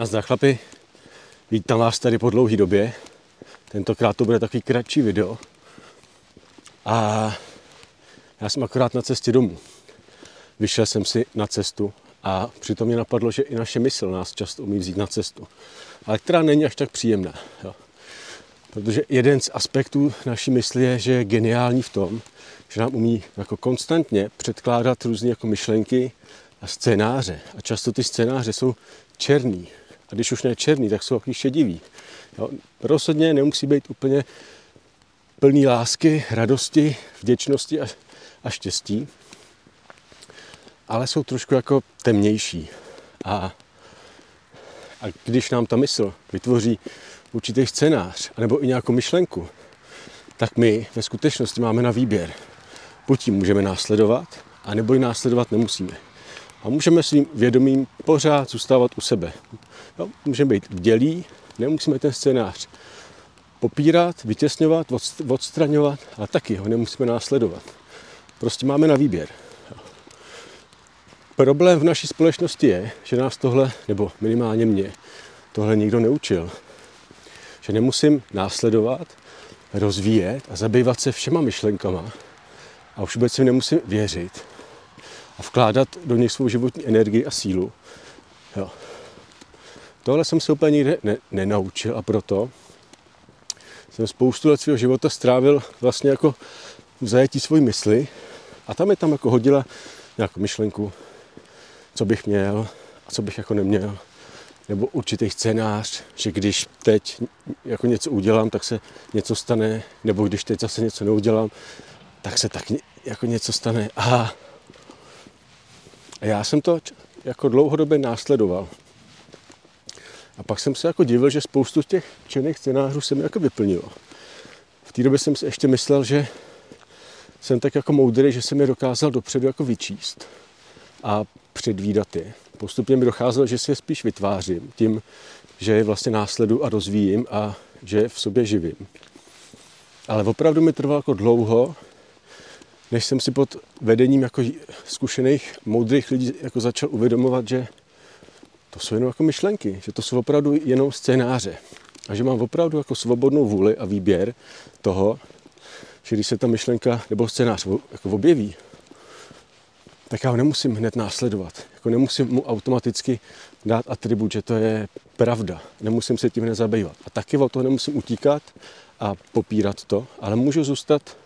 Nazdar chlapi, vítám vás tady po dlouhé době. Tentokrát to bude takový kratší video. A já jsem akorát na cestě domů. Vyšel jsem si na cestu a přitom mě napadlo, že i naše mysl nás často umí vzít na cestu. Ale která není až tak příjemná. Jo. Protože jeden z aspektů naší mysli je, že je geniální v tom, že nám umí jako konstantně předkládat různé jako myšlenky a scénáře. A často ty scénáře jsou černý. A když už ne černý, tak jsou takový šedivý. Jo. Rozhodně nemusí být úplně plný lásky, radosti, vděčnosti a, a štěstí, ale jsou trošku jako temnější. A, a když nám ta mysl vytvoří určitý scénář, anebo i nějakou myšlenku, tak my ve skutečnosti máme na výběr. Buď ji můžeme následovat, anebo ji následovat nemusíme. A můžeme svým vědomím pořád zůstávat u sebe. Jo, můžeme být vdělí, nemusíme ten scénář popírat, vytěsňovat, odstraňovat, ale taky ho nemusíme následovat. Prostě máme na výběr. Problém v naší společnosti je, že nás tohle, nebo minimálně mě, tohle nikdo neučil. Že nemusím následovat, rozvíjet a zabývat se všema myšlenkama a už vůbec si nemusím věřit a vkládat do nich svou životní energii a sílu. Jo. Tohle jsem se úplně nikde ne- nenaučil a proto jsem spoustu let svého života strávil vlastně jako v zajetí svojí mysli a tam je tam jako hodila nějakou myšlenku, co bych měl a co bych jako neměl. Nebo určitý scénář, že když teď jako něco udělám, tak se něco stane, nebo když teď zase něco neudělám, tak se tak jako něco stane. A já jsem to jako dlouhodobě následoval. A pak jsem se jako divil, že spoustu těch černých scénářů se mi jako vyplnilo. V té době jsem si ještě myslel, že jsem tak jako moudrý, že jsem je dokázal dopředu jako vyčíst a předvídat je. Postupně mi docházelo, že si je spíš vytvářím tím, že je vlastně následu a rozvíjím a že je v sobě živím. Ale opravdu mi trvalo jako dlouho, než jsem si pod vedením jako zkušených, moudrých lidí jako začal uvědomovat, že to jsou jenom jako myšlenky, že to jsou opravdu jenom scénáře. A že mám opravdu jako svobodnou vůli a výběr toho, že když se ta myšlenka nebo scénář jako objeví, tak já ho nemusím hned následovat. Jako nemusím mu automaticky dát atribut, že to je pravda. Nemusím se tím nezabývat. A taky o toho nemusím utíkat a popírat to, ale můžu zůstat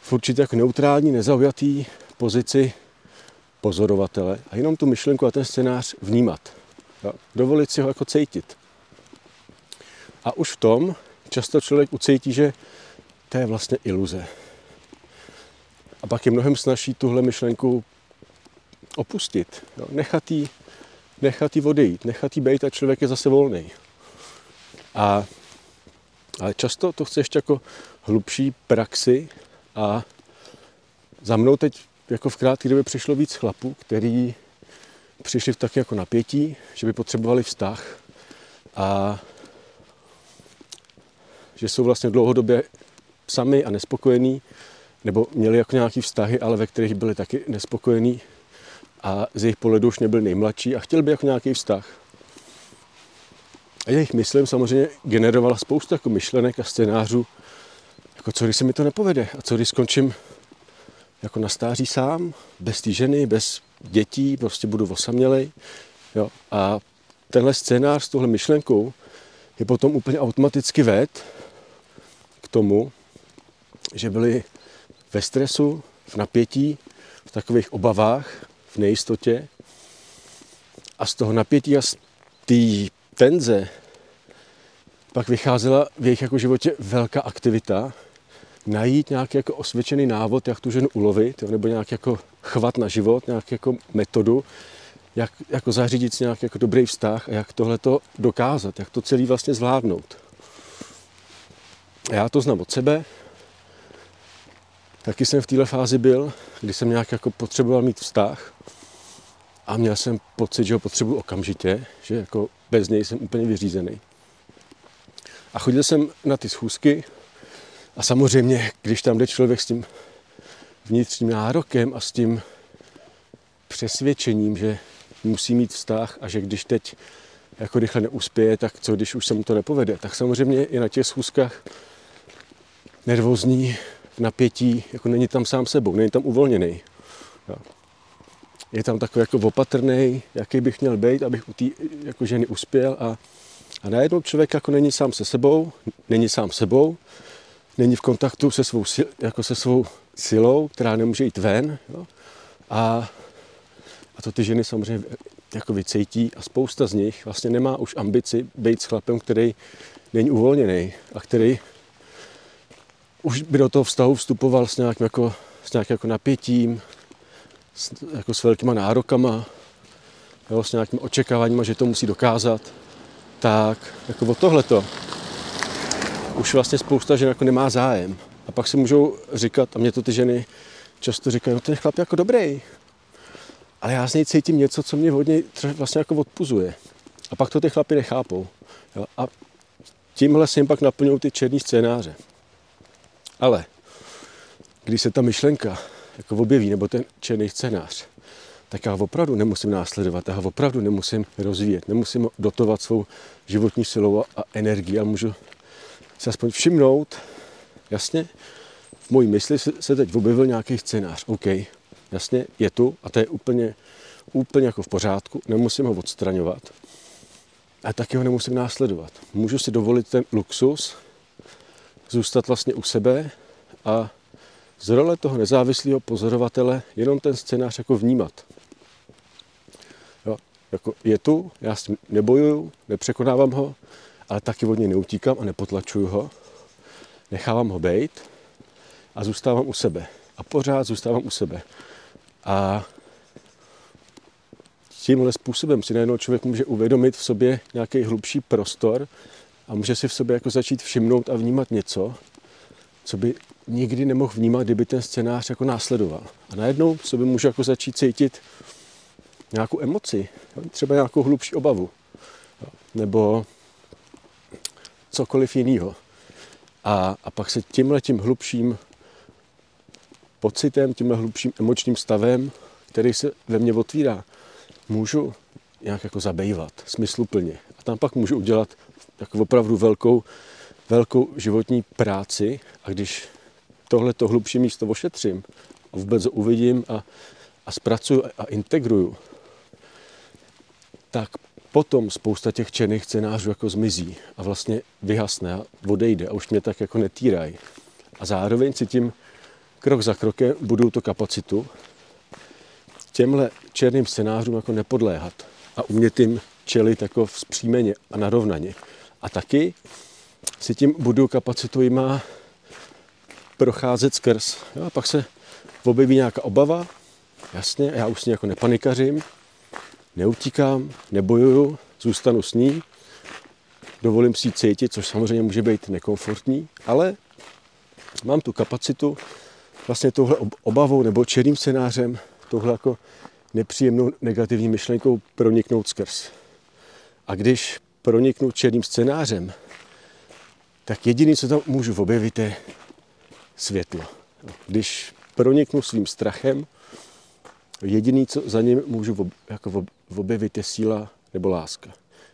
v určitě jako neutrální, nezaujatý pozici pozorovatele a jenom tu myšlenku a ten scénář vnímat. Jo? Dovolit si ho jako cítit. A už v tom často člověk ucítí, že to je vlastně iluze. A pak je mnohem snažší tuhle myšlenku opustit, jo? nechat jí nechat jí odejít, nechat jí být a člověk je zase volný. A, ale často to chce ještě jako hlubší praxi a za mnou teď jako v krátké době přišlo víc chlapů, který přišli v tak jako napětí, že by potřebovali vztah a že jsou vlastně dlouhodobě sami a nespokojení, nebo měli jako nějaký vztahy, ale ve kterých byli taky nespokojení a z jejich pohledu už nebyl nejmladší a chtěl by jako nějaký vztah. A jejich myslím samozřejmě generovala spoustu jako myšlenek a scénářů, jako co když se mi to nepovede a co když skončím jako na stáří sám, bez té ženy, bez dětí, prostě budu osamělej. Jo. A tenhle scénář s touhle myšlenkou je potom úplně automaticky ved k tomu, že byli ve stresu, v napětí, v takových obavách, v nejistotě. A z toho napětí a z té tenze pak vycházela v jejich jako životě velká aktivita, najít nějaký jako osvědčený návod, jak tu ženu ulovit, nebo nějaký jako chvat na život, nějaký jako metodu, jak jako zařídit si nějaký jako dobrý vztah a jak tohle to dokázat, jak to celý vlastně zvládnout. Já to znám od sebe, taky jsem v téhle fázi byl, kdy jsem nějak jako potřeboval mít vztah a měl jsem pocit, že ho potřebuji okamžitě, že jako bez něj jsem úplně vyřízený. A chodil jsem na ty schůzky a samozřejmě, když tam jde člověk s tím vnitřním nárokem a s tím přesvědčením, že musí mít vztah a že když teď jako rychle neuspěje, tak co když už se mu to nepovede. Tak samozřejmě i na těch schůzkách nervózní, napětí, jako není tam sám sebou, není tam uvolněný. Je tam takový jako opatrný, jaký bych měl být, abych u té jako ženy uspěl a, a najednou člověk jako není sám se sebou, není sám sebou, není v kontaktu se svou, jako se svou silou, která nemůže jít ven. Jo? A, a to ty ženy samozřejmě jako vycejtí a spousta z nich vlastně nemá už ambici být s chlapem, který není uvolněný a který už by do toho vztahu vstupoval s nějakým, jako, s nějakým jako napětím, s, jako s velkýma nárokama, jo, s nějakými očekáváními, že to musí dokázat, tak jako o tohleto už vlastně spousta žen jako nemá zájem. A pak si můžou říkat, a mě to ty ženy často říkají, no ten chlap je jako dobrý, ale já z něj cítím něco, co mě hodně vlastně jako odpuzuje. A pak to ty chlapi nechápou. Jo? A tímhle si jim pak naplňují ty černí scénáře. Ale když se ta myšlenka jako objeví, nebo ten černý scénář, tak já opravdu nemusím následovat, já opravdu nemusím rozvíjet, nemusím dotovat svou životní silou a energii, ale můžu se aspoň všimnout, jasně, v mojí mysli se teď objevil nějaký scénář, OK, jasně, je tu a to je úplně, úplně jako v pořádku, nemusím ho odstraňovat, a taky ho nemusím následovat. Můžu si dovolit ten luxus, zůstat vlastně u sebe a z role toho nezávislého pozorovatele jenom ten scénář jako vnímat. Jo, jako je tu, já s tím nebojuju, nepřekonávám ho, ale taky od něj neutíkám a nepotlačuju ho. Nechávám ho být a zůstávám u sebe. A pořád zůstávám u sebe. A tímhle způsobem si najednou člověk může uvědomit v sobě nějaký hlubší prostor a může si v sobě jako začít všimnout a vnímat něco, co by nikdy nemohl vnímat, kdyby ten scénář jako následoval. A najednou v sobě může jako začít cítit nějakou emoci, třeba nějakou hlubší obavu, nebo cokoliv jiného. A, a pak se tímhle tím hlubším pocitem, tímhle hlubším emočním stavem, který se ve mně otvírá, můžu nějak jako zabývat smysluplně. A tam pak můžu udělat jako opravdu velkou, velkou životní práci a když tohle to hlubší místo ošetřím a vůbec ho uvidím a, a zpracuju a integruju, tak potom spousta těch černých scénářů jako zmizí a vlastně vyhasne a odejde a už mě tak jako netýrají. A zároveň si tím krok za krokem budu to kapacitu těmhle černým scénářům jako nepodléhat a umět jim čelit jako vzpřímeně a narovnaně. A taky si tím budu kapacitu jima procházet skrz. Jo, a pak se objeví nějaká obava, jasně, já už s ní jako nepanikařím, neutíkám, nebojuju, zůstanu s ní, dovolím si ji cítit, což samozřejmě může být nekomfortní, ale mám tu kapacitu vlastně touhle obavou nebo černým scénářem, touhle jako nepříjemnou negativní myšlenkou proniknout skrz. A když proniknu černým scénářem, tak jediný, co tam můžu objevit, je světlo. Když proniknu svým strachem, jediný, co za ním můžu jako objevit, je síla nebo láska.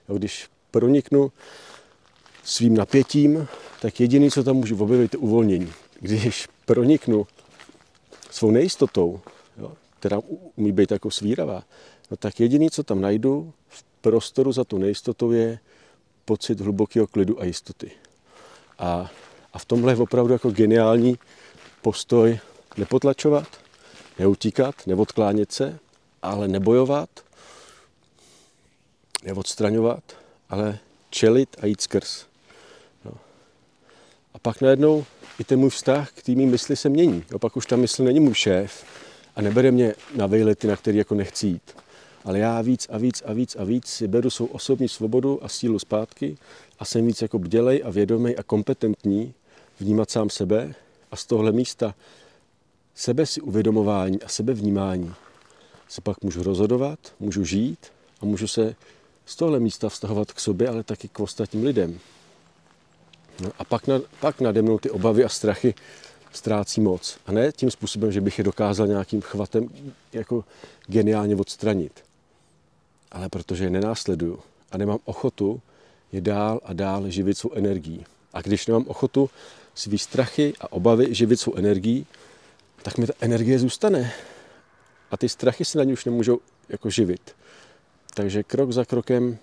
Když proniknu svým napětím, tak jediný, co tam můžu objevit, je uvolnění. Když proniknu svou nejistotou, jo, která umí být jako svíravá, no tak jediný, co tam najdu v prostoru za tu nejistotou je pocit hlubokého klidu a jistoty. A, a v tomhle je opravdu jako geniální postoj nepotlačovat, neutíkat, neodklánět se, ale nebojovat, neodstraňovat, ale čelit a jít skrz. No. A pak najednou i ten můj vztah k tými mysli se mění. Jo, pak už ta mysl není můj šéf a nebere mě na vejlety, na který jako nechci jít. Ale já víc a víc a víc a víc si beru svou osobní svobodu a sílu zpátky a jsem víc jako bdělej a vědomý a kompetentní vnímat sám sebe a z tohle místa sebe si uvědomování a sebevnímání se pak můžu rozhodovat, můžu žít a můžu se z tohle místa vztahovat k sobě, ale taky k ostatním lidem. No a pak, na, pak nade mnou ty obavy a strachy ztrácí moc. A ne tím způsobem, že bych je dokázal nějakým chvatem jako geniálně odstranit. Ale protože je nenásleduju a nemám ochotu je dál a dál živit svou energií. A když nemám ochotu svý strachy a obavy živit svou energií, tak mi ta energie zůstane. A ty strachy se na ně už nemůžou jako živit. Takže krok za krokem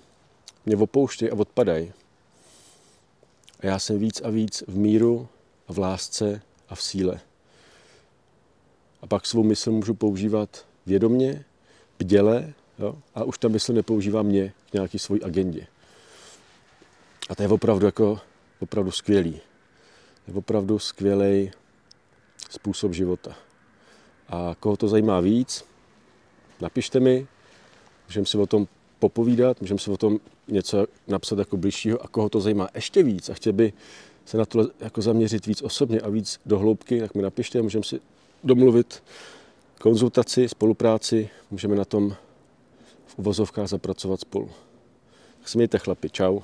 mě opouštějí a odpadají. A já jsem víc a víc v míru a v lásce a v síle. A pak svou mysl můžu používat vědomně, bděle, jo? a už ta mysl nepoužívá mě k nějaký svojí agendě. A to je opravdu jako opravdu skvělý. Je opravdu skvělý způsob života. A koho to zajímá víc, napište mi, můžeme si o tom popovídat, můžeme si o tom něco napsat jako blížšího a koho to zajímá ještě víc a chtěl by se na to jako zaměřit víc osobně a víc do hloubky, tak mi napište, můžeme si domluvit konzultaci, spolupráci, můžeme na tom v uvozovkách zapracovat spolu. Tak se mějte chlapi, čau.